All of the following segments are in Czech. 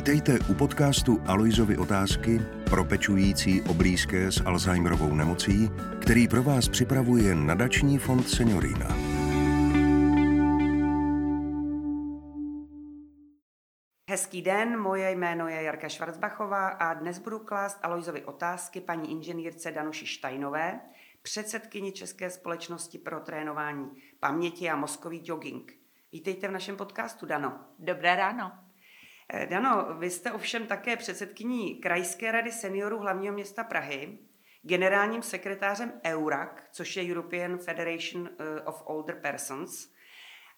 Vítejte u podcastu Aloizovy otázky pro pečující o blízké s Alzheimerovou nemocí, který pro vás připravuje nadační fond Seniorina. Hezký den, moje jméno je Jarka Švarcbachová a dnes budu klást Aloizovy otázky paní inženýrce Danuši Štajnové, předsedkyni České společnosti pro trénování paměti a mozkový jogging. Vítejte v našem podcastu, Dano. Dobré ráno. Eh, Dano, vy jste ovšem také předsedkyní Krajské rady seniorů hlavního města Prahy, generálním sekretářem EURAC, což je European Federation eh, of Older Persons.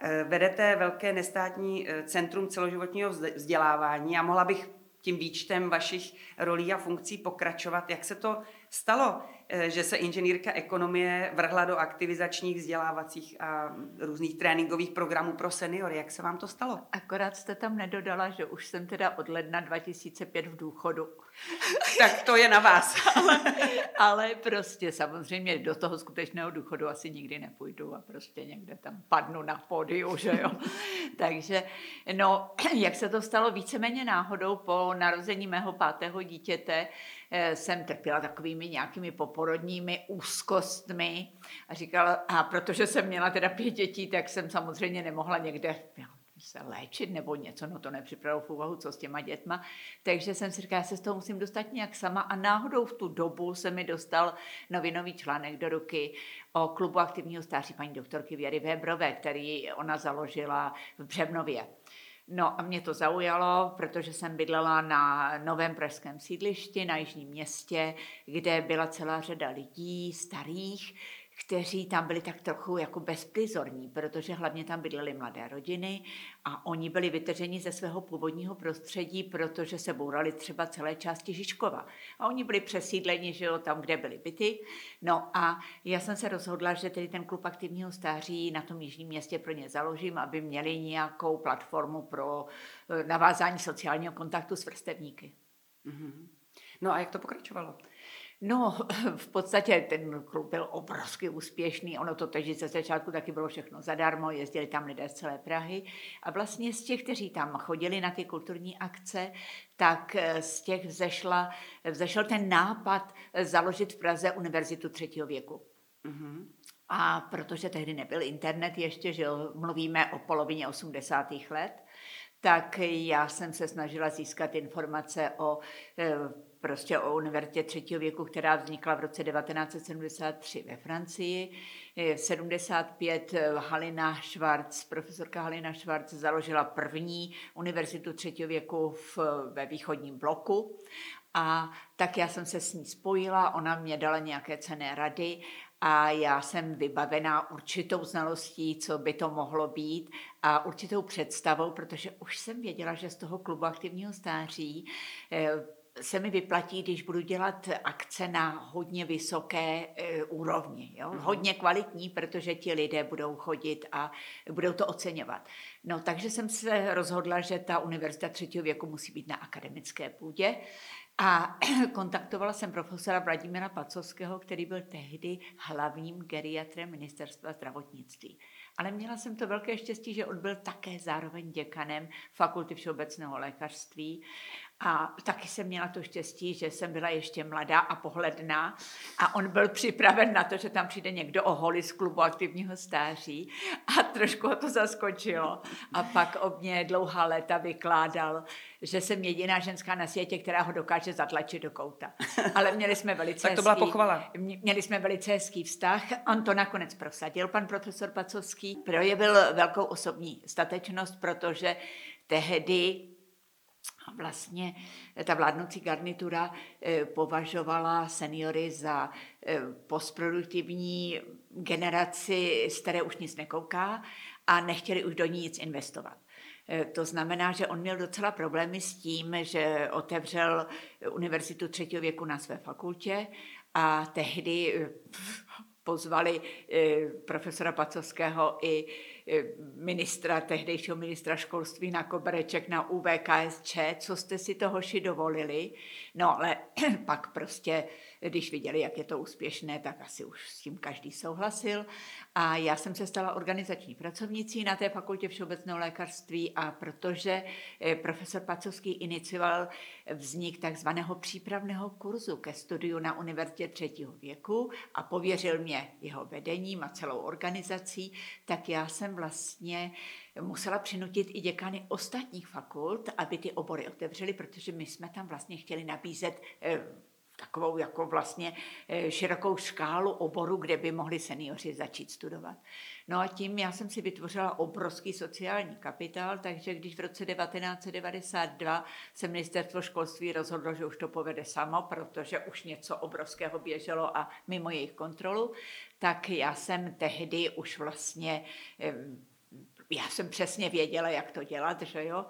Eh, vedete velké nestátní centrum celoživotního vzdělávání a mohla bych tím výčtem vašich rolí a funkcí pokračovat. Jak se to stalo, eh, že se inženýrka ekonomie vrhla do aktivizačních, vzdělávacích a různých tréninkových programů pro seniory. Jak se vám to stalo? Akorát jste tam nedodala, že už jsem teda od ledna 2005 v důchodu. tak to je na vás. ale, ale prostě samozřejmě do toho skutečného důchodu asi nikdy nepůjdu a prostě někde tam padnu na pódiu, že jo. Takže, no, jak se to stalo víceméně náhodou po narození mého pátého dítěte, jsem trpěla takovými nějakými poporodními úzkostmi a říkala, a protože jsem měla teda pět dětí, tak jsem samozřejmě nemohla někde se léčit nebo něco, no to nepřipravil v úvahu, co s těma dětma. Takže jsem si říkala, já se z toho musím dostat nějak sama a náhodou v tu dobu se mi dostal novinový článek do ruky o klubu aktivního stáří paní doktorky Věry Weberové, který ona založila v Břevnově. No a mě to zaujalo, protože jsem bydlela na novém pražském sídlišti, na Jižním městě, kde byla celá řada lidí starých, kteří tam byli tak trochu jako bezprizorní, protože hlavně tam bydlely mladé rodiny a oni byli vytrženi ze svého původního prostředí, protože se bourali třeba celé části Žižkova. A oni byli přesídleni, že jo, tam, kde byly byty. No a já jsem se rozhodla, že tedy ten klub aktivního stáří na tom jižním městě pro ně založím, aby měli nějakou platformu pro eh, navázání sociálního kontaktu s vrstevníky. Mm-hmm. No a jak to pokračovalo? No, v podstatě ten klub byl obrovsky úspěšný. Ono to teď ze začátku taky bylo všechno zadarmo, jezdili tam lidé z celé Prahy. A vlastně z těch, kteří tam chodili na ty kulturní akce, tak eh, z těch vzešla, vzešel ten nápad eh, založit v Praze univerzitu třetího věku. Mm-hmm. A protože tehdy nebyl internet ještě, že mluvíme o polovině 80. let, tak já jsem se snažila získat informace o eh, prostě o univerzitě třetího věku, která vznikla v roce 1973 ve Francii. V 75 eh, Halina Schwarz, profesorka Halina Schwarz založila první univerzitu třetího věku v, ve východním bloku a tak já jsem se s ní spojila, ona mě dala nějaké cené rady a já jsem vybavená určitou znalostí, co by to mohlo být a určitou představou, protože už jsem věděla, že z toho klubu aktivního stáří eh, se mi vyplatí, když budu dělat akce na hodně vysoké e, úrovni, jo? Mm-hmm. hodně kvalitní, protože ti lidé budou chodit a budou to oceňovat. No, takže jsem se rozhodla, že ta univerzita třetího věku musí být na akademické půdě. A kontaktovala jsem profesora Vladimira Pacovského, který byl tehdy hlavním geriatrem ministerstva zdravotnictví. Ale měla jsem to velké štěstí, že on byl také zároveň děkanem fakulty všeobecného lékařství a taky jsem měla to štěstí, že jsem byla ještě mladá a pohledná a on byl připraven na to, že tam přijde někdo o holi z klubu aktivního stáří a trošku ho to zaskočilo. A pak o mě dlouhá léta vykládal, že jsem jediná ženská na světě, která ho dokáže zatlačit do kouta. Ale měli jsme velice Tak to byla pochvala. Měli jsme velice hezký vztah. On to nakonec prosadil, pan profesor Pacovský. Projevil velkou osobní statečnost, protože tehdy vlastně ta vládnoucí garnitura eh, považovala seniory za eh, postproduktivní generaci, z které už nic nekouká a nechtěli už do ní nic investovat. Eh, to znamená, že on měl docela problémy s tím, že otevřel univerzitu třetího věku na své fakultě a tehdy pozvali profesora Pacovského i Eh, ministra, tehdejšího ministra školství na Kobereček na UVKSČ, co jste si to hoši dovolili. No ale pak prostě když viděli, jak je to úspěšné, tak asi už s tím každý souhlasil. A já jsem se stala organizační pracovnicí na té fakultě všeobecného lékařství a protože eh, profesor Pacovský inicioval vznik takzvaného přípravného kurzu ke studiu na univerzitě třetího věku a pověřil mě jeho vedením a celou organizací, tak já jsem vlastně musela přinutit i děkany ostatních fakult, aby ty obory otevřely, protože my jsme tam vlastně chtěli nabízet eh, takovou jako vlastně eh, širokou škálu oboru, kde by mohli seniori začít studovat. No a tím já jsem si vytvořila obrovský sociální kapitál, takže když v roce 1992 se ministerstvo školství rozhodlo, že už to povede samo, protože už něco obrovského běželo a mimo jejich kontrolu, tak já jsem tehdy už vlastně já jsem přesně věděla, jak to dělat, že jo.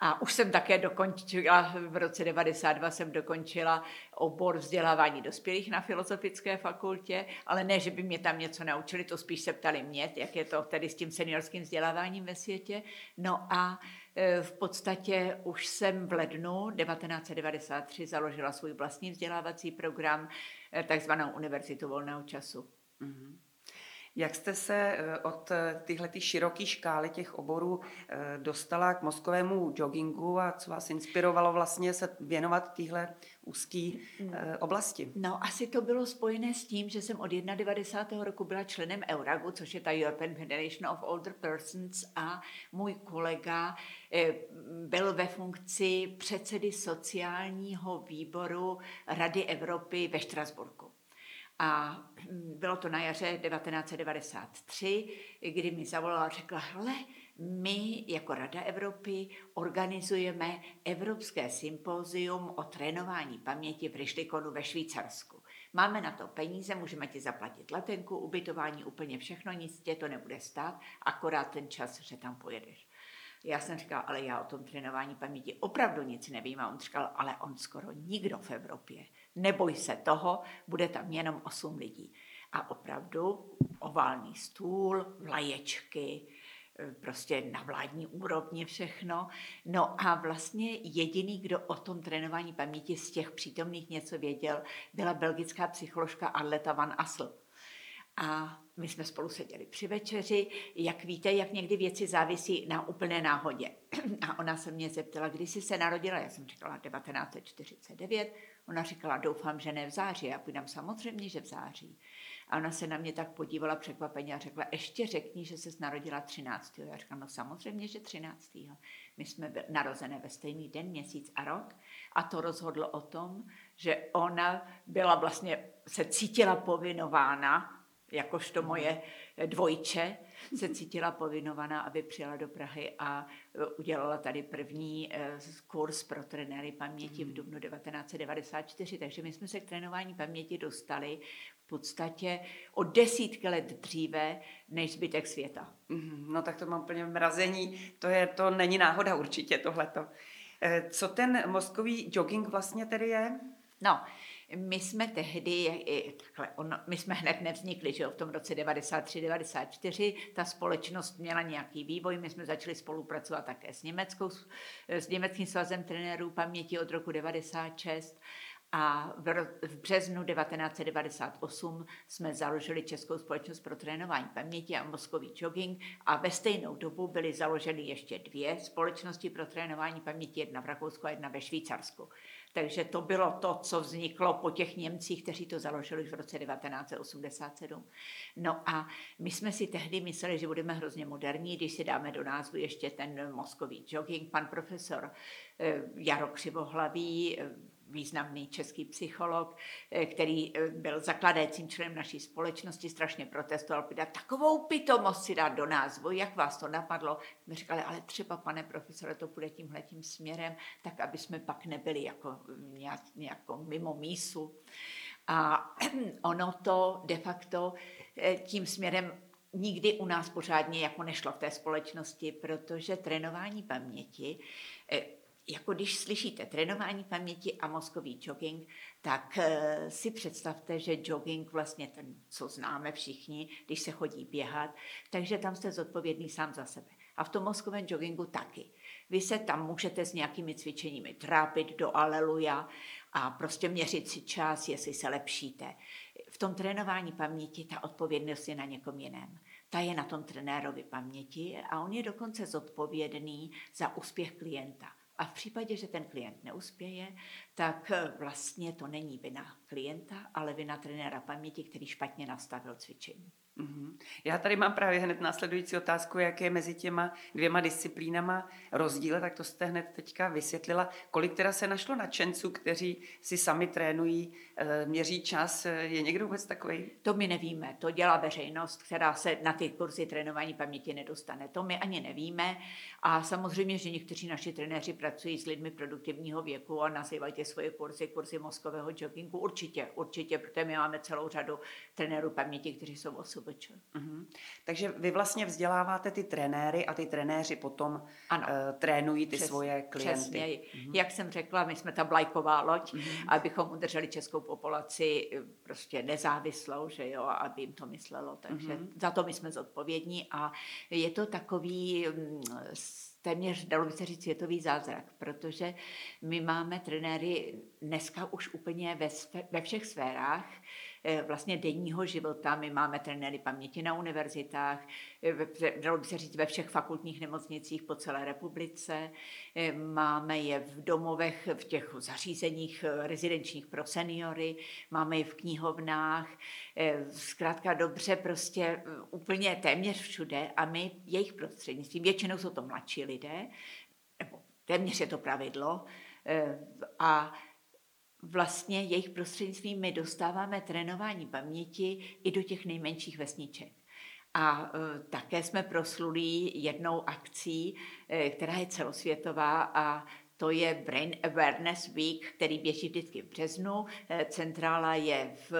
A už jsem také dokončila, v roce 92 jsem dokončila obor vzdělávání dospělých na Filozofické fakultě, ale ne, že by mě tam něco naučili, to spíš se ptali mě, jak je to tedy s tím seniorským vzděláváním ve světě. No a e, v podstatě už jsem v lednu 1993 založila svůj vlastní vzdělávací program, e, takzvanou Univerzitu volného času. Mm-hmm. Jak jste se eh, od eh, tyhle široké škály těch oborů eh, dostala k mozkovému joggingu a co vás inspirovalo vlastně se věnovat téhle úzké hmm. oblasti? No, asi to bylo spojené s tím, že jsem od 91. roku byla členem EURAGu, což je ta European Federation of Older Persons a můj kolega byl ve funkci předsedy sociálního výboru Rady Evropy ve Štrasburku. A bylo to na jaře 1993, kdy mi zavolala a řekla, hele, my jako Rada Evropy organizujeme Evropské sympózium o trénování paměti v Ryšlikonu ve Švýcarsku. Máme na to peníze, můžeme ti zaplatit letenku, ubytování, úplně všechno, nic tě to nebude stát, akorát ten čas, že tam pojedeš. Já jsem říkala, ale já o tom trénování paměti opravdu nic nevím. A on říkal, ale on skoro nikdo v Evropě neboj se toho, bude tam jenom 8 lidí. A opravdu oválný stůl, vlaječky, e, prostě na vládní úrovni všechno. No a vlastně jediný, kdo o tom trénování paměti z těch přítomných něco věděl, byla belgická psycholožka Arleta van Assel. A my jsme spolu seděli při večeři. Jak víte, jak někdy věci závisí na úplné náhodě. A ona se mě zeptala, kdy jsi se narodila. Já jsem říkala 1949. Ona říkala, doufám, že ne v září. Já půjdám samozřejmě, že v září. A ona se na mě tak podívala překvapeně a řekla, ještě řekni, že se narodila 13. Já říkám, no samozřejmě, že 13. My jsme narozené ve stejný den, měsíc a rok. A to rozhodlo o tom, že ona byla vlastně, se cítila povinována jakožto moje dvojče, se cítila povinovaná, aby přijela do Prahy a e, udělala tady první e, kurz pro trenéry paměti v dubnu 1994. Takže my jsme se k trénování paměti dostali v podstatě o desítky let dříve než zbytek světa. Mhm, no tak to mám plně mrazení. To, je, to není náhoda určitě tohleto. E, co ten mozkový jogging vlastně tedy je? No, my jsme tehdy, takhle, my jsme hned nevznikli, že jo, v tom roce 93-94, ta společnost měla nějaký vývoj, my jsme začali spolupracovat také s Německou, s Německým svazem trenérů paměti od roku 96 a v, v březnu 1998 jsme založili Českou společnost pro trénování paměti a mozkový jogging a ve stejnou dobu byly založeny ještě dvě společnosti pro trénování paměti, jedna v Rakousku a jedna ve Švýcarsku. Takže to bylo to, co vzniklo po těch Němcích, kteří to založili v roce 1987. No a my jsme si tehdy mysleli, že budeme hrozně moderní, když si dáme do názvu ještě ten mozkový jogging. Pan profesor eh, Jaro Křivohlavý, eh, významný český psycholog, eh, který eh, byl zakladajícím členem naší společnosti, strašně protestoval, pět, takovou pitomost si dát do názvu, jak vás to napadlo. My říkali, ale třeba, pane profesore, to půjde tímhletím směrem, tak aby jsme pak nebyli jako nějak, nějakou mimo mísu. A ono to de facto eh, tím směrem nikdy u nás pořádně jako nešlo v té společnosti, protože trénování paměti jako když slyšíte trénování paměti a mozkový jogging, tak eh, si představte, že jogging vlastně ten, co známe všichni, když se chodí běhat, takže tam jste zodpovědný sám za sebe. A v tom mozkovém joggingu taky. Vy se tam můžete s nějakými cvičeními trápit do aleluja a prostě měřit si čas, jestli se lepšíte. V tom trénování paměti ta odpovědnost je na někom jiném. Ta je na tom trenérovi paměti a on je dokonce zodpovědný za úspěch klienta. A v případě, že ten klient neuspěje, tak eh, vlastně to není vina klienta, ale vina trenéra paměti, který špatně nastavil cvičení. Mm-hmm. Já tady mám právě hned následující otázku, jak je mezi těma dvěma disciplínama rozdíl, tak to jste hned teďka vysvětlila. Kolik teda se našlo nadšenců, kteří si sami trénují, eh, měří čas, je někdo vůbec takový? To my nevíme, to dělá veřejnost, která se na ty kurzy trénování paměti nedostane. To my ani nevíme a samozřejmě, že někteří naši trenéři pracují s lidmi produktivního věku a nazývají ty svoje kurzy kurzy mozkového joggingu. Určitě, určitě, protože my máme celou řadu trenérů paměti, kteří jsou osoby OSVČ. Mm-hmm. Takže vy vlastně vzděláváte ty trenéry a ty trenéři potom ano. Uh, trénují ty Přes, svoje klienty. Přesně. Mm-hmm. Jak jsem řekla, my jsme ta vlajková loď, mm-hmm. abychom udrželi českou populaci eh, prostě nezávislou, že jo, aby jim to myslelo. Takže mm-hmm. za to my jsme zodpovědní a je to takový mm, téměř, dalo by se říct, světový zázrak, protože my máme trenéry dneska už úplně ve, ve všech sférách, vlastně denního života. My máme trenéry paměti na univerzitách, eh, dalo by se říct ve všech fakultních nemocnicích po celé republice. Eh, máme je v domovech, v těch zařízeních rezidenčních pro seniory, máme je v knihovnách, zkrátka dobře prostě úplně téměř všude a my jejich prostřednictvím, většinou jsou to mladší lidé, nebo téměř je to pravidlo, a vlastně jejich prostřednictvím my dostáváme trénování paměti i do těch nejmenších vesniček. A e, také jsme proslulí jednou akcí, e, která je celosvětová a to je Brain Awareness Week, který běží vždycky v březnu. E, centrála je v,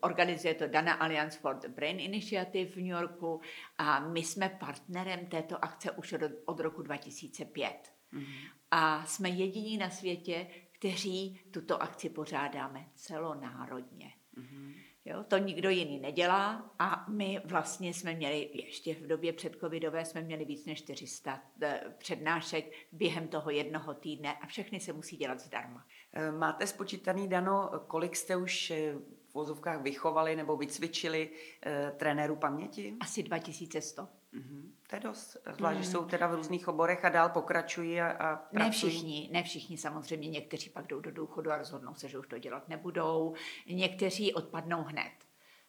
organizuje to Dana Alliance for the Brain Initiative v New Yorku a my jsme partnerem této akce už od, od roku 2005. Mm-hmm. A jsme jediní na světě, kteří tuto akci pořádáme celonárodně. Mm-hmm. Jo, to nikdo jiný nedělá a my vlastně jsme měli, ještě v době předcovidové jsme měli víc než 400 eh, přednášek během toho jednoho týdne a všechny se musí dělat zdarma. Eh, máte spočítaný, Dano, kolik jste už eh, vozovkách vychovali nebo vycvičili trenérů paměti? Asi 2100. Mm-hmm. To je dost, zvlášť, že jsou teda v různých oborech a dál pokračují a, a pracují. Ne všichni, ne všichni samozřejmě, někteří pak jdou do důchodu a rozhodnou se, že už to dělat nebudou, někteří odpadnou hned.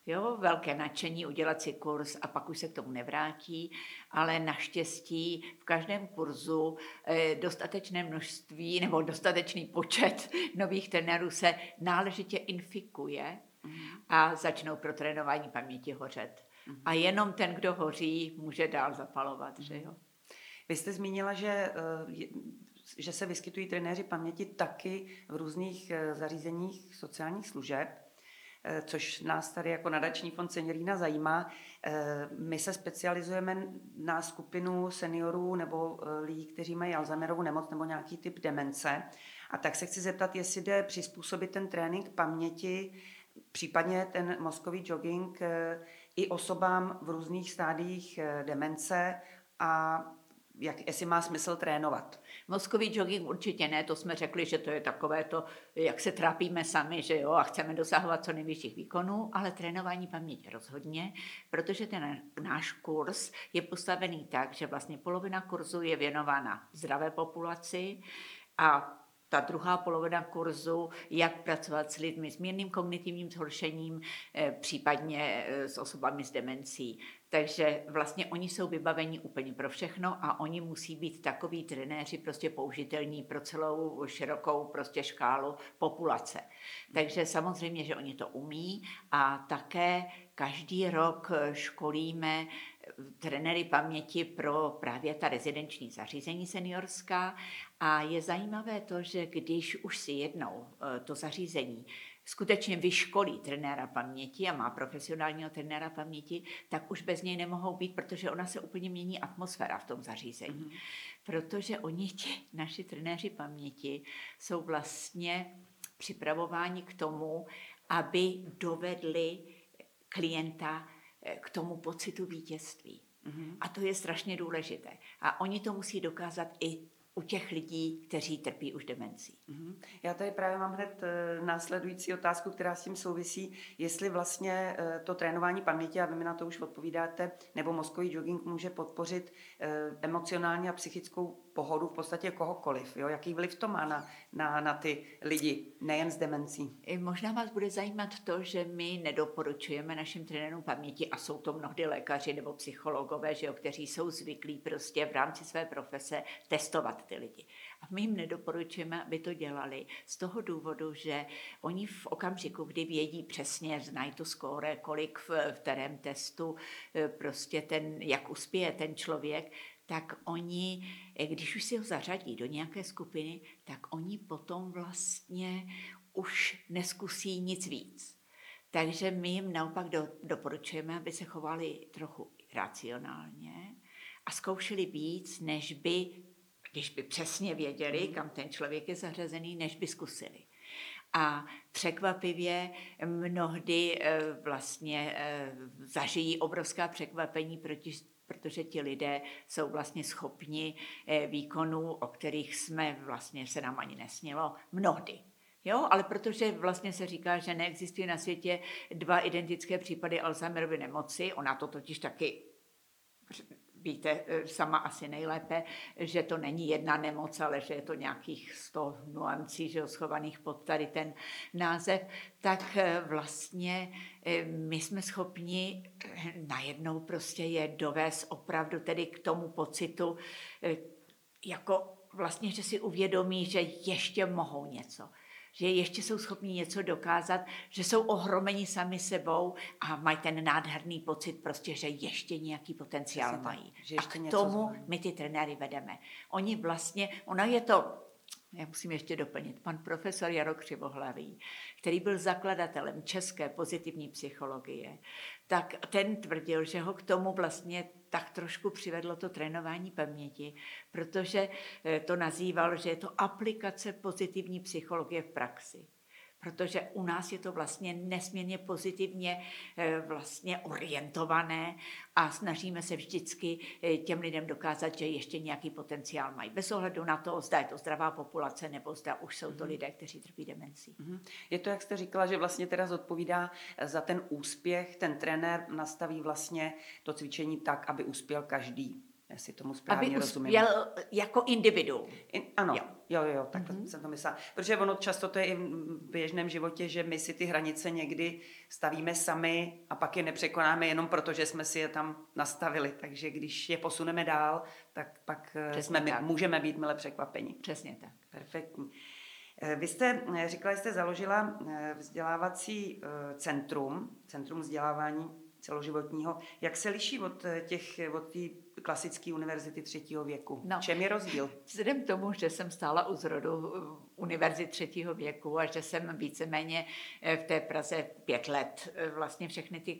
Jo, velké nadšení udělat si kurz a pak už se k tomu nevrátí, ale naštěstí v každém kurzu eh, dostatečné množství nebo dostatečný počet nových trenérů se náležitě infikuje mhm. A začnou pro trénování paměti hořet. A jenom ten, kdo hoří, může dál zapalovat, že jo. Vy jste zmínila, že, eh, že se vyskytují trenéři paměti taky v různých eh, zařízeních sociálních služeb, eh, což nás tady jako nadační fond Seniorína zajímá. My se specializujeme na skupinu seniorů nebo lidí, kteří mají Alzheimerovu nemoc nebo nějaký typ demence. A tak se chci zeptat, jestli jde přizpůsobit ten trénink paměti, případně ten mozkový jogging i osobám v různých stádiích eh, demence a jak, jestli má smysl trénovat. Mozkový jogging určitě ne, to jsme řekli, že to je takové to, jak se trápíme sami, že jo, a chceme dosahovat co nejvyšších výkonů, ale trénování paměti rozhodně, protože ten náš kurz je postavený tak, že vlastně polovina kurzu je věnována zdravé populaci a ta druhá polovina kurzu, jak pracovat s lidmi s mírným kognitivním zhoršením, eh, případně eh, s osobami s demencí. Takže vlastně oni jsou vybaveni úplně pro všechno a oni musí být takový trenéři prostě použitelní pro celou širokou prostě škálu populace. Takže samozřejmě, že oni to umí a také každý rok školíme trenéry paměti pro právě ta rezidenční zařízení seniorská a je zajímavé to, že když už si jednou eh, to zařízení skutečně vyškolí trenéra paměti a má profesionálního trenéra paměti, tak už bez něj nemohou být, protože ona se úplně mění atmosféra v tom zařízení. Mm-hmm. Protože oni, ti naši trenéři paměti, jsou vlastně připravováni k tomu, aby dovedli klienta k tomu pocitu vítězství. Mm-hmm. A to je strašně důležité. A oni to musí dokázat i u těch lidí, kteří trpí už demencí. Mm-hmm. Já tady právě mám hned uh, následující otázku, která s tím souvisí, jestli vlastně uh, to trénování paměti, a vy mi na to už odpovídáte, nebo mozkový jogging může podpořit emocionální a psychickou pohodu v podstatě kohokoliv. Jo? Jaký vliv to má na, na, na ty lidi, nejen s demencí? Možná vás bude zajímat to, že my nedoporučujeme našim trenérům paměti, a jsou to mnohdy lékaři nebo psychologové, že jo, kteří jsou zvyklí prostě v rámci své profese testovat ty lidi. A my jim nedoporučujeme, aby to dělali z toho důvodu, že oni v okamžiku, kdy vědí přesně, znají to skóre, kolik v, v kterém testu eh, prostě ten, jak uspěje ten člověk, tak oni, když už si ho zařadí do nějaké skupiny, tak oni potom vlastně už neskusí nic víc. Takže my jim naopak do, doporučujeme, aby se chovali trochu racionálně a zkoušeli víc, než by, když by přesně věděli, mhm. kam ten člověk je zařazený, než by zkusili. A překvapivě mnohdy eh, vlastně eh, zažijí obrovská překvapení, protože protože ti lidé jsou vlastně schopni eh, výkonů, o kterých jsme vlastně se nám ani nesnělo, mnohdy. Jo, ale protože vlastně se říká, že neexistuje na světě dva identické případy Alzheimerovy nemoci, ona to totiž taky víte eh, sama asi nejlépe, že to není jedna nemoc, ale že je to nějakých 100 nuancí, že schovaných pod tady ten název, tak eh, vlastně eh, my jsme schopni najednou prostě je dovést opravdu tedy k tomu pocitu, jako vlastně, že si uvědomí, že ještě mohou něco že ještě jsou schopni něco dokázat, že jsou ohromeni sami sebou a mají ten nádherný pocit prostě, že ještě nějaký potenciál Přesně mají. Že ještě a k tomu my ty trenéry vedeme. Oni vlastně, ona je to já musím ještě doplnit, pan profesor Jaro Křivohlavý, který byl zakladatelem české pozitivní psychologie, tak ten tvrdil, že ho k tomu vlastně tak trošku přivedlo to trénování paměti, protože eh, to nazýval, že je to aplikace pozitivní psychologie v praxi protože u nás je to vlastně nesmírně pozitivně eh, vlastně orientované a snažíme se vždycky eh, těm lidem dokázat, že ještě nějaký potenciál mají. Bez ohledu na to, zda je to zdravá populace nebo zda už jsou to mhm. lidé, kteří trpí demencí. Mhm. Je to, jak jste říkala, že vlastně teda zodpovídá eh, za ten úspěch, ten trenér nastaví vlastně to cvičení tak, aby uspěl každý jestli tomu správně Aby rozumím. uspěl jako individu. In, ano, jo, jo, jo tak mm-hmm. jsem to myslela. Protože ono často to je i v běžném životě, že my si ty hranice někdy stavíme sami a pak je nepřekonáme jenom proto, že jsme si je tam nastavili. Takže když je posuneme dál, tak pak eh, jsme, tak. můžeme být mile překvapeni. Přesně tak. Perfektní. Eh, vy jste, eh, říkala jste, založila vzdělávací centrum, centrum vzdělávání celoživotního. Jak se liší od těch, od té klasické univerzity třetího věku. No. Čem je rozdíl? Vzhledem k tomu, že jsem stála u zrodu univerzity třetího věku a že jsem víceméně eh, v té Praze pět let, eh, vlastně všechny ty,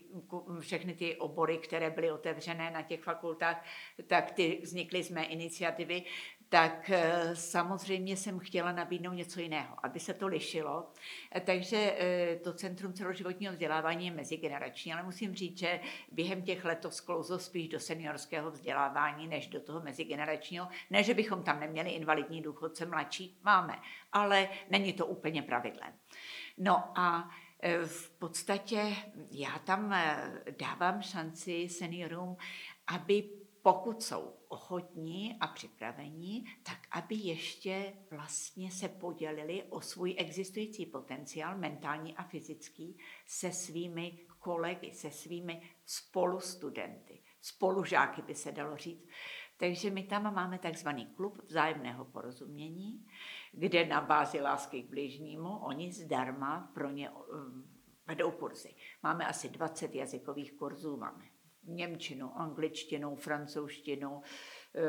všechny ty obory, které byly otevřené na těch fakultách, tak ty vznikly z mé iniciativy, tak eh, samozřejmě jsem chtěla nabídnout něco jiného, aby se to lišilo. Eh, takže eh, to Centrum celoživotního vzdělávání je mezigenerační, ale musím říct, že během těch let to sklouzlo spíš do seniorského vzdělávání, než do toho mezigeneračního. Ne, že bychom tam neměli invalidní důchodce mladší, máme, ale není to úplně pravidlem. No a v podstatě já tam dávám šanci seniorům, aby pokud jsou ochotní a připravení, tak aby ještě vlastně se podělili o svůj existující potenciál, mentální a fyzický, se svými kolegy, se svými spolustudenty, spolužáky by se dalo říct. Takže my tam máme takzvaný klub vzájemného porozumění, kde na bázi lásky k bližnímu oni zdarma pro ně eh, vedou kurzy. Máme asi 20 jazykových kurzů, máme Němčinu, angličtinu, francouzštinu, eh,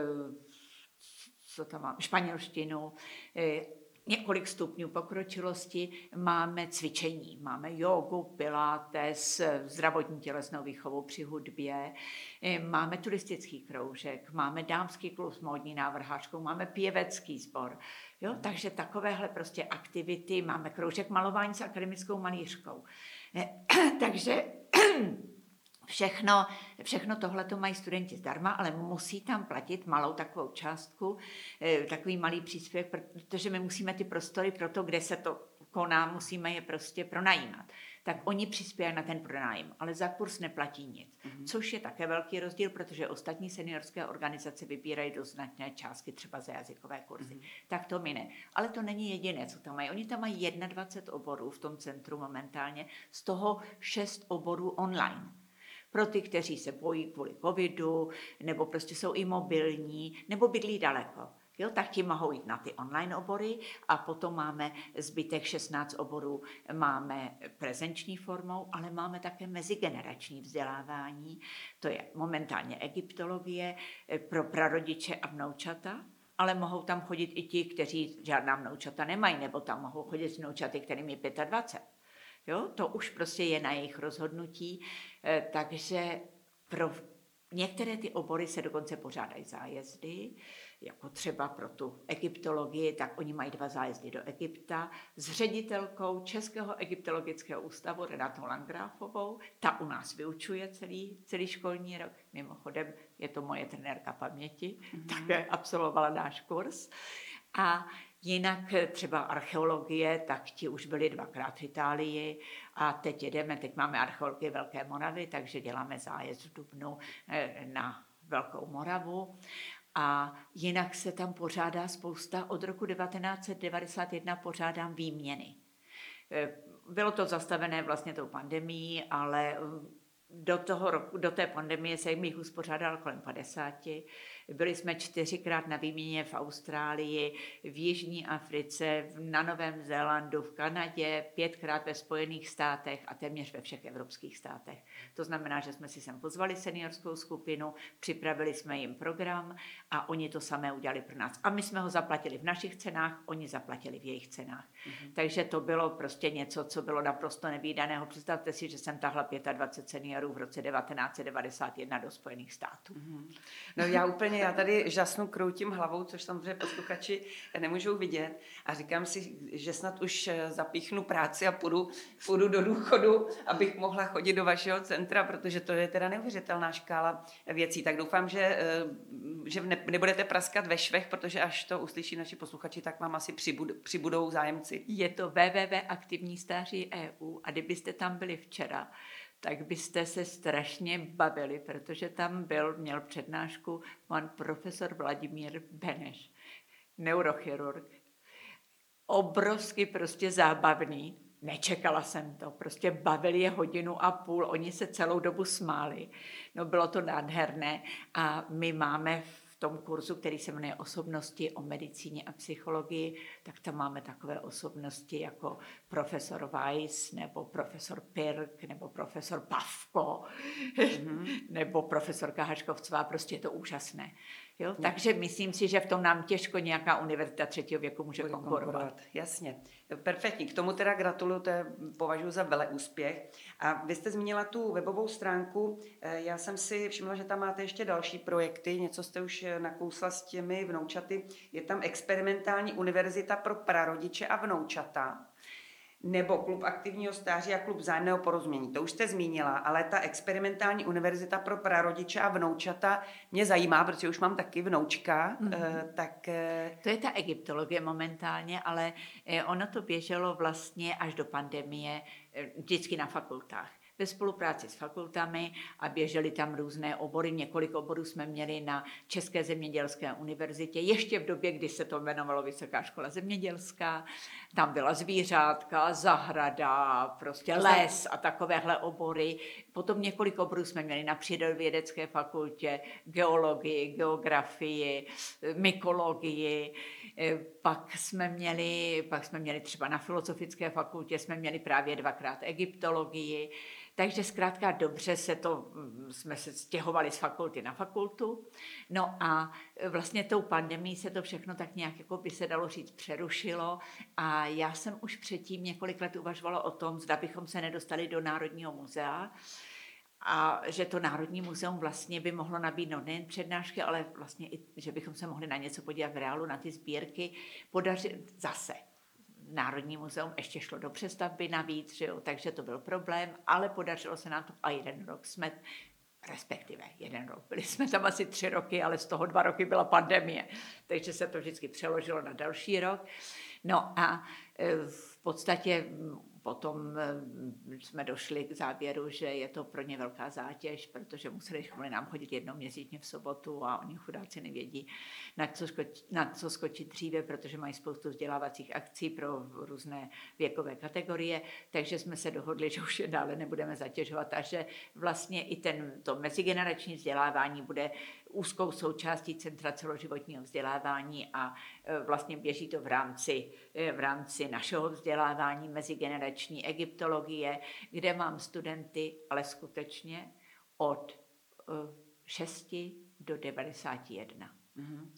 co tam mám, španělštinu. Eh, několik stupňů pokročilosti máme cvičení. Máme jogu, pilates, zdravotní tělesnou výchovu při hudbě, eh, máme turistický kroužek, máme dámský klub s módní návrhářkou, máme pěvecký sbor. Jo? Takže takovéhle prostě aktivity, máme kroužek malování s akademickou malířkou. Takže Všechno, všechno tohle to mají studenti zdarma, ale musí tam platit malou takovou částku, eh, takový malý příspěvek, protože my musíme ty prostory pro to, kde se to koná, musíme je prostě pronajímat. Tak oni přispějí na ten pronájem, ale za kurz neplatí nic. Mm-hmm. Což je také velký rozdíl, protože ostatní seniorské organizace vybírají do značné částky třeba za jazykové kurzy. Mm-hmm. Tak to my ne. Ale to není jediné, co tam mají. Oni tam mají 21 oborů v tom centru momentálně, z toho 6 oborů online pro ty, kteří se bojí kvůli covidu, nebo prostě jsou i mobilní, nebo bydlí daleko. Jo, tak ti mohou jít na ty online obory a potom máme zbytek 16 oborů, máme prezenční formou, ale máme také mezigenerační vzdělávání. To je momentálně egyptologie eh, pro prarodiče a vnoučata, ale mohou tam chodit i ti, kteří žádná vnoučata nemají, nebo tam mohou chodit vnoučaty, kterým je 25. Jo? To už prostě je na jejich rozhodnutí, eh, takže pro některé ty obory se dokonce pořádají zájezdy, jako třeba pro tu egyptologii, tak oni mají dva zájezdy do Egypta s ředitelkou Českého egyptologického ústavu Renatou Landgráfovou. Ta u nás vyučuje celý, celý školní rok. Mimochodem je to moje trenérka paměti, mm-hmm. také absolvovala náš kurz. A Jinak eh, třeba archeologie, tak ti už byli dvakrát v Itálii a teď jedeme, teď máme archeologii Velké Moravy, takže děláme zájezd v Dubnu eh, na Velkou Moravu. A jinak se tam pořádá spousta, od roku 1991 pořádám výměny. Eh, bylo to zastavené vlastně tou pandemí, ale do, toho roku, do té pandemie se jich uspořádal kolem 50. Byli jsme čtyřikrát na výměně v Austrálii, v Jižní Africe, na Novém Zélandu, v Kanadě, pětkrát ve Spojených státech a téměř ve všech evropských státech. To znamená, že jsme si sem pozvali seniorskou skupinu, připravili jsme jim program a oni to samé udělali pro nás. A my jsme ho zaplatili v našich cenách, oni zaplatili v jejich cenách. Mm-hmm. Takže to bylo prostě něco, co bylo naprosto nevýdaného. Představte si, že jsem tahla 25 seniorů v roce 1991 do Spojených států. Mm-hmm. No já úplně Samozřejmě, já tady žasnu kroutím hlavou, což samozřejmě posluchači nemůžou vidět. A říkám si, že snad už eh, zapíchnu práci a půjdu, půjdu do důchodu, abych mohla chodit do vašeho centra, protože to je teda neuvěřitelná škála věcí. Tak doufám, že, eh, že nebudete praskat ve švech, protože až to uslyší naši posluchači, tak vám asi přibud, přibudou zájemci. Je to www.aktivní stáří EU a kdybyste tam byli včera, tak byste se strašně bavili, protože tam byl, měl přednášku pan profesor Vladimír Beneš, neurochirurg. Obrovsky prostě zábavný, Nečekala jsem to, prostě bavili je hodinu a půl, oni se celou dobu smáli. No bylo to nádherné a my máme v tom kurzu, který se jmenuje Osobnosti o medicíně a psychologii, tak tam máme takové osobnosti jako profesor Weiss, nebo profesor Pirk, nebo profesor Pavko, mm-hmm. nebo profesorka Haškovcová, prostě je to úžasné. Jo? Takže myslím si, že v tom nám těžko nějaká univerzita třetího věku může Bude konkurovat. konkurovat. Jasně. Perfektní. K tomu teda gratuluju, to je, považuji za vele úspěch. A vy jste zmínila tu webovou stránku. Eh, já jsem si všimla, že tam máte ještě další projekty. Něco jste už eh, nakousla s těmi vnoučaty. Je tam experimentální univerzita pro prarodiče a vnoučata nebo klub aktivního stáří a klub zájemného porozumění. To už jste zmínila, ale ta experimentální univerzita pro prarodiče a vnoučata mě zajímá, protože už mám taky vnoučka, mm-hmm. tak... Eh, to je ta egyptologie momentálně, ale ono to běželo vlastně až do pandemie vždycky na fakultách ve spolupráci s fakultami a běžely tam různé obory. Několik oborů jsme měli na České zemědělské univerzitě, ještě v době, kdy se to jmenovalo Vysoká škola zemědělská. Tam byla zvířátka, zahrada, prostě les a takovéhle obory. Potom několik oborů jsme měli na přírodovědecké fakultě, geologii, geografii, mykologii. Pak jsme měli, pak jsme měli třeba na filozofické fakultě, jsme měli právě dvakrát egyptologii. Takže zkrátka dobře se to, jsme se stěhovali z fakulty na fakultu. No a vlastně tou pandemí se to všechno tak nějak, jako by se dalo říct, přerušilo. A já jsem už předtím několik let uvažovala o tom, zda bychom se nedostali do Národního muzea a že to Národní muzeum vlastně by mohlo nabídnout nejen přednášky, ale vlastně i, že bychom se mohli na něco podívat v reálu, na ty sbírky, podařit zase. Národní muzeum ještě šlo do přestavby navíc, že jo, takže to byl problém, ale podařilo se nám to a jeden rok jsme respektive jeden rok. Byli jsme tam asi tři roky, ale z toho dva roky byla pandemie, takže se to vždycky přeložilo na další rok. No a e, v podstatě potom eh, jsme došli k závěru, že je to pro ně velká zátěž, protože museli školy nám chodit jednou měsíčně v sobotu a oni chudáci nevědí, na co, skočit, na co skočit dříve, protože mají spoustu vzdělávacích akcí pro různé věkové kategorie, takže jsme se dohodli, že už je dále nebudeme zatěžovat a že vlastně i ten, to mezigenerační vzdělávání bude úzkou součástí Centra celoživotního vzdělávání a e, vlastně běží to v rámci, e, v rámci našeho vzdělávání mezigenerační egyptologie, kde mám studenty, ale skutečně od 6 e, do 91. Mm-hmm.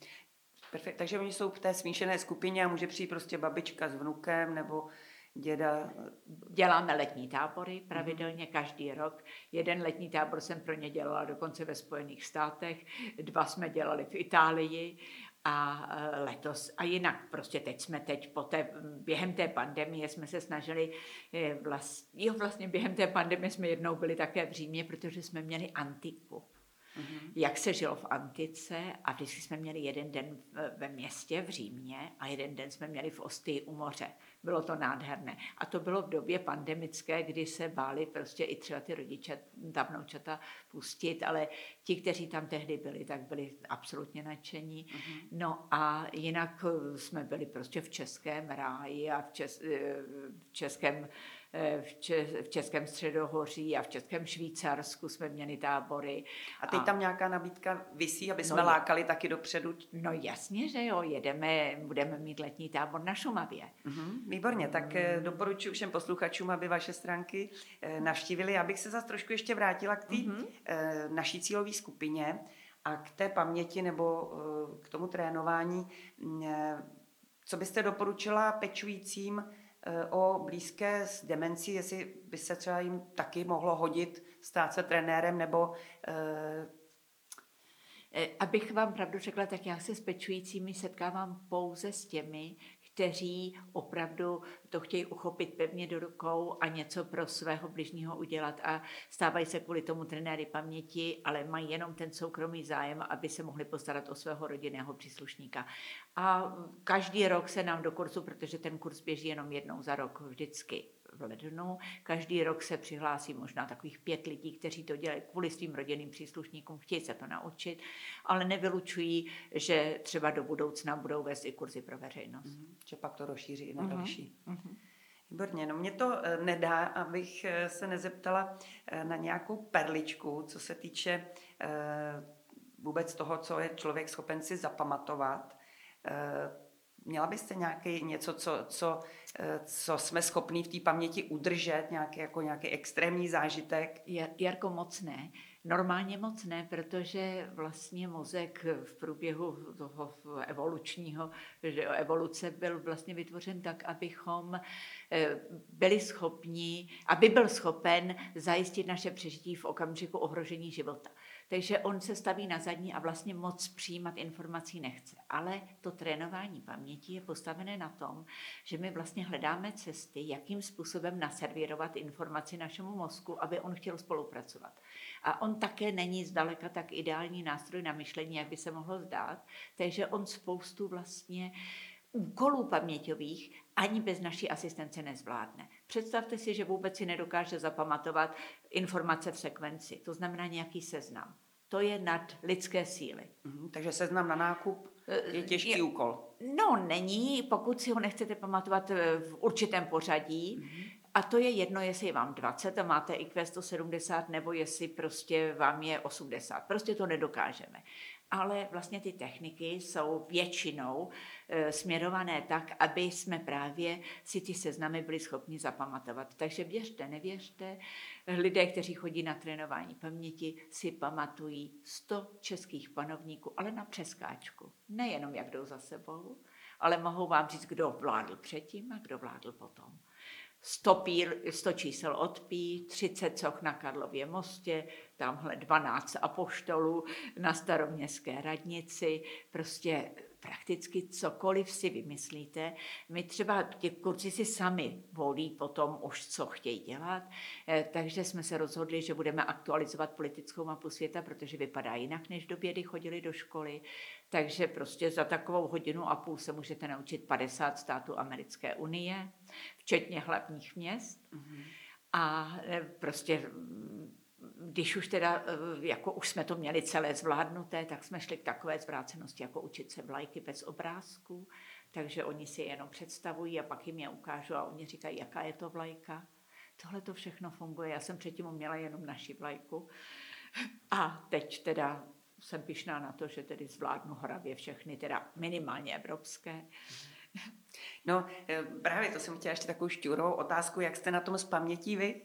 Perfekt. Takže oni jsou v té smíšené skupině a může přijít prostě babička s vnukem nebo děda? Děláme letní tábory pravidelně každý rok. Jeden letní tábor jsem pro ně dělala dokonce ve Spojených státech, dva jsme dělali v Itálii a e, letos. A jinak prostě teď jsme teď po té, během té pandemie jsme se snažili, e, vlast, jo, vlastně během té pandemie jsme jednou byli také v Římě, protože jsme měli antiku. Mm-hmm. Jak se žilo v antice a vždycky jsme měli jeden den ve městě v Římě a jeden den jsme měli v Ostii u moře. Bylo to nádherné. A to bylo v době pandemické, kdy se báli prostě i třeba ty rodiče, ta vnoučata pustit, ale ti, kteří tam tehdy byli, tak byli absolutně nadšení. Mm-hmm. No a jinak jsme byli prostě v českém ráji a v, čes, v českém Eh, v, Českém středohoří a v Českém Švýcarsku jsme měli tábory. A teď a... tam nějaká nabídka vysí, aby jsme no, lákali taky dopředu? No jasně, že jo, jedeme, budeme mít letní tábor na Šumavě. Mm-hmm, výborně, tak mm. doporučuji všem posluchačům, aby vaše stránky eh, navštívili. Já bych se zase trošku ještě vrátila k té mm-hmm. naší cílové skupině a k té paměti nebo k tomu trénování. Co byste doporučila pečujícím Eh, o blízké s demencí, jestli by se třeba jim taky mohlo hodit stát se trenérem nebo eh, eh, Abych vám pravdu řekla, tak já se s pečujícími setkávám pouze s těmi, kteří opravdu to chtějí uchopit pevně do rukou a něco pro svého bližního udělat a stávají se kvůli tomu trenéry paměti, ale mají jenom ten soukromý zájem, aby se mohli postarat o svého rodinného příslušníka. A každý rok se nám do kurzu, protože ten kurz běží jenom jednou za rok vždycky v lednu. Každý rok se přihlásí možná takových pět lidí, kteří to dělají kvůli svým rodinným příslušníkům, chtějí se to naučit, ale nevylučují, že třeba do budoucna budou vést i kurzy pro veřejnost. Mm-hmm. Že pak to rozšíří i na mm-hmm. další. Mm-hmm. Výborně, no mě to eh, nedá, abych eh, se nezeptala eh, na nějakou perličku, co se týče vůbec toho, co je člověk schopen si zapamatovat. Měla byste nějaký něco, co, co, co jsme schopní v té paměti udržet, nějaký, jako nějaký extrémní zážitek? Jarko, moc ne. Normálně moc ne, protože vlastně mozek v průběhu toho evolučního, evoluce byl vlastně vytvořen tak, abychom eh, byli schopni, aby byl schopen zajistit naše přežití v okamžiku ohrožení života. Takže on se staví na zadní a vlastně moc přijímat informací nechce. Ale to trénování paměti je postavené na tom, že my vlastně hledáme cesty, jakým způsobem naservírovat informaci našemu mozku, aby on chtěl spolupracovat. A on také není zdaleka tak ideální nástroj na myšlení, jak by se mohlo zdát, takže on spoustu vlastně úkolů paměťových ani bez naší asistence nezvládne. Představte si, že vůbec si nedokáže zapamatovat informace v sekvenci, to znamená nějaký seznam. To je nad lidské síly. Mhm, takže seznam na nákup je těžký je, úkol. No, není, pokud si ho nechcete pamatovat eh, v určitém pořadí, mm-hmm. A to je jedno, jestli je vám 20 a máte IQ 170, nebo jestli prostě vám je 80. Prostě to nedokážeme. Ale vlastně ty techniky jsou většinou e, směrované tak, aby jsme právě si ty seznamy byli schopni zapamatovat. Takže věřte, nevěřte, lidé, kteří chodí na trénování paměti, si pamatují 100 českých panovníků, ale na přeskáčku. Nejenom jak jdou za sebou, ale mohou vám říct, kdo vládl předtím a kdo vládl potom. 100, pír, 100 čísel od pí, 30 soch na Karlově mostě, tamhle 12 apoštolů na staroměstské radnici, prostě prakticky cokoliv si vymyslíte. My třeba ti kurci si sami volí potom už, co chtějí dělat, eh, takže jsme se rozhodli, že budeme aktualizovat politickou mapu světa, protože vypadá jinak, než v době, kdy chodili do školy. Takže prostě za takovou hodinu a půl se můžete naučit 50 států Americké unie, včetně hlavních měst. Mm-hmm. A eh, prostě když už teda, eh, jako už jsme to měli celé zvládnuté, tak jsme šli k takové zvrácenosti, jako učit se vlajky bez obrázků. Takže oni si je jenom představují a pak jim je ukážu a oni říkají, jaká je to vlajka. Tohle to všechno funguje. Já jsem předtím měla jenom naši vlajku. A teď teda jsem pišná na to, že tedy zvládnu hravě všechny, teda minimálně evropské. No, eh, právě to jsem chtěla ještě takovou šťůrovou otázku, jak jste na tom s pamětí vy?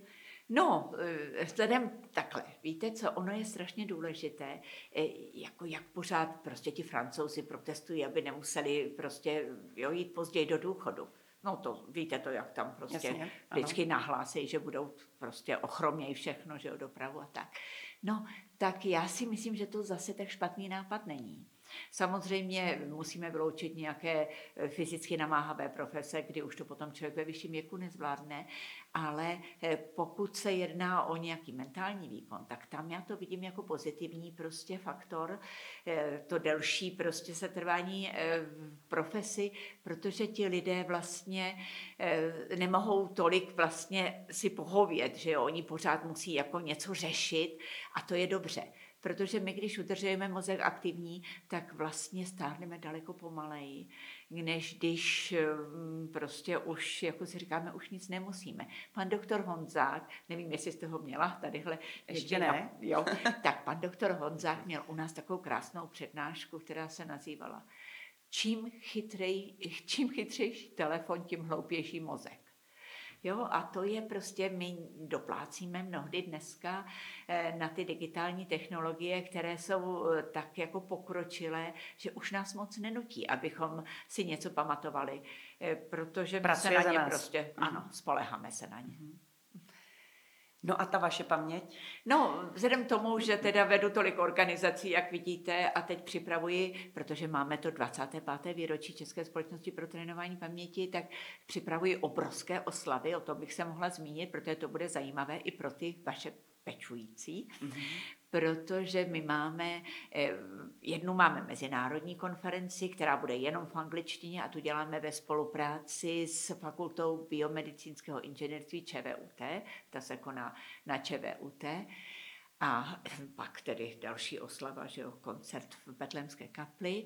No, eh, vzhledem takhle, víte co, ono je strašně důležité, eh, jako jak pořád prostě ti francouzi protestují, aby nemuseli prostě jo, jít později do důchodu. No to víte to, jak tam prostě Jasně, vždycky nahlásí, že budou prostě ochromějí všechno, že jo, dopravu a tak. No, tak já si myslím, že to zase tak špatný nápad není. Samozřejmě musíme vyloučit nějaké eh, fyzicky namáhavé profese, kdy už to potom člověk ve vyšším věku nezvládne, ale eh, pokud se jedná o nějaký mentální výkon, tak tam já to vidím jako pozitivní prostě faktor, eh, to delší prostě setrvání v profesi, protože ti lidé vlastně nemohou tolik vlastně si pohovět, že jo? oni pořád musí jako něco řešit a to je dobře protože my, když udržujeme mozek aktivní, tak vlastně stárneme daleko pomaleji, než když mm, prostě už, jako si říkáme, už nic nemusíme. Pan doktor Honzák, nevím, jestli jste ho měla tadyhle. Ještě ne. Jo, tak pan doktor Honzák měl u nás takovou krásnou přednášku, která se nazývala Čím, chytrej, čím chytřejší telefon, tím hloupější mozek. Jo, a to je prostě, my doplácíme mnohdy dneska eh, na ty digitální technologie, které jsou eh, tak jako pokročilé, že už nás moc nenutí, abychom si něco pamatovali, eh, protože my se na ně nás. prostě, ano, mhm. spoleháme se na ně. No a ta vaše paměť? No, vzhledem tomu, že teda vedu tolik organizací, jak vidíte, a teď připravuji, protože máme to 25. výročí České společnosti pro trénování paměti, tak připravuji obrovské oslavy, o tom bych se mohla zmínit, protože to bude zajímavé i pro ty vaše pečující. Mm-hmm protože my máme, eh, jednu máme mezinárodní konferenci, která bude jenom v angličtině a tu děláme ve spolupráci s Fakultou biomedicínského inženýrství ČVUT, ta se koná na ČVUT. A pak tedy další oslava, že jo, koncert v Betlemské kapli.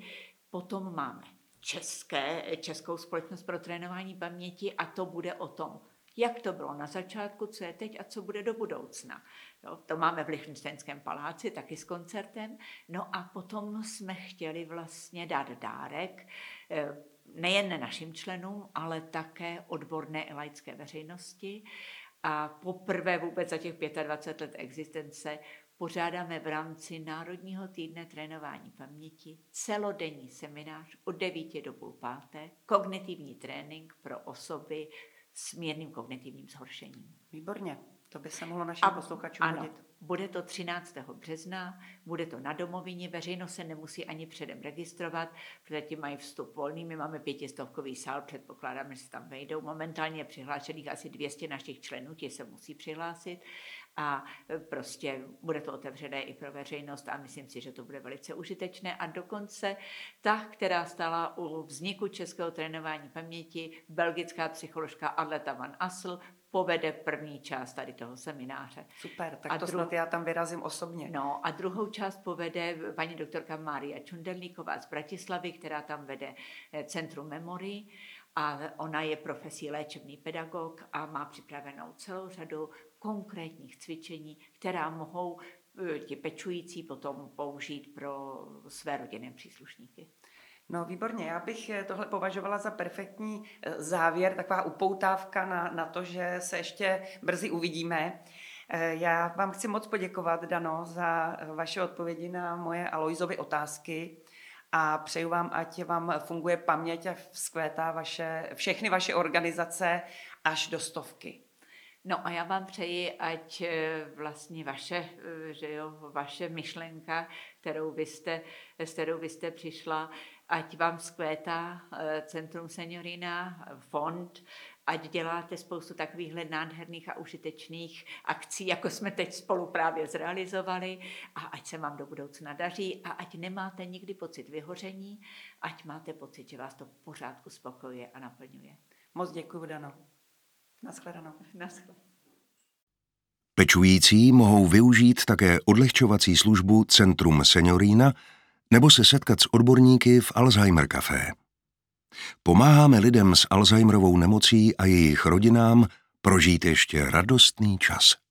Potom máme české, českou společnost pro trénování paměti a to bude o tom, jak to bylo na začátku, co je teď a co bude do budoucna. Jo, to máme v Lichtensteinském paláci, taky s koncertem. No a potom jsme chtěli vlastně dát dárek eh, nejen našim členům, ale také odborné i laické veřejnosti. A poprvé vůbec za těch 25 let existence pořádáme v rámci Národního týdne trénování paměti celodenní seminář od 9 do půl páté, kognitivní trénink pro osoby s mírným kognitivním zhoršením. Výborně. To by se mohlo našim posluchačům ano, hodit. Bude to 13. března, bude to na domovině, veřejnost se nemusí ani předem registrovat, protože ti mají vstup volný, my máme pětistovkový sál, předpokládám, že se tam vejdou. Momentálně je přihlášených asi 200 našich členů, ti se musí přihlásit a e, prostě bude to otevřené i pro veřejnost a myslím si, že to bude velice užitečné a dokonce ta, která stala u vzniku českého trénování paměti, belgická psycholožka Adleta Van Assel, povede první část tady toho semináře. Super, tak a to dru... snad já tam vyrazím osobně. No a druhou část povede paní doktorka Mária Čundelníková z Bratislavy, která tam vede eh, Centrum Memory a ona je profesí léčebný pedagog a má připravenou celou řadu konkrétních cvičení, která mohou eh, ti pečující potom použít pro své rodinné příslušníky. No výborně, já bych eh, tohle považovala za perfektní eh, závěr, taková upoutávka na, na to, že se ještě brzy uvidíme. Já vám chci moc poděkovat, Dano, za vaše odpovědi na moje Aloizovy otázky a přeju vám, ať vám funguje paměť a vzkvétá vaše, všechny vaše organizace až do stovky. No a já vám přeji, ať eh, vlastně vaše, eh, že jo, vaše myšlenka, kterou vy jste, s kterou vy jste přišla, ať vám zkvétá eh, Centrum Seniorina, fond, ať děláte spoustu takovýchhle nádherných a užitečných akcí, jako jsme teď spolu právě zrealizovali a ať se vám do budoucna daří a ať nemáte nikdy pocit vyhoření, ať máte pocit, že vás to pořád uspokojuje a naplňuje. Moc děkuji, Dano. Naschledanou. Naschledanou. Pečující mohou využít také odlehčovací službu Centrum Seniorína nebo se setkat s odborníky v Alzheimer Café. Pomáháme lidem s Alzheimerovou nemocí a jejich rodinám prožít ještě radostný čas.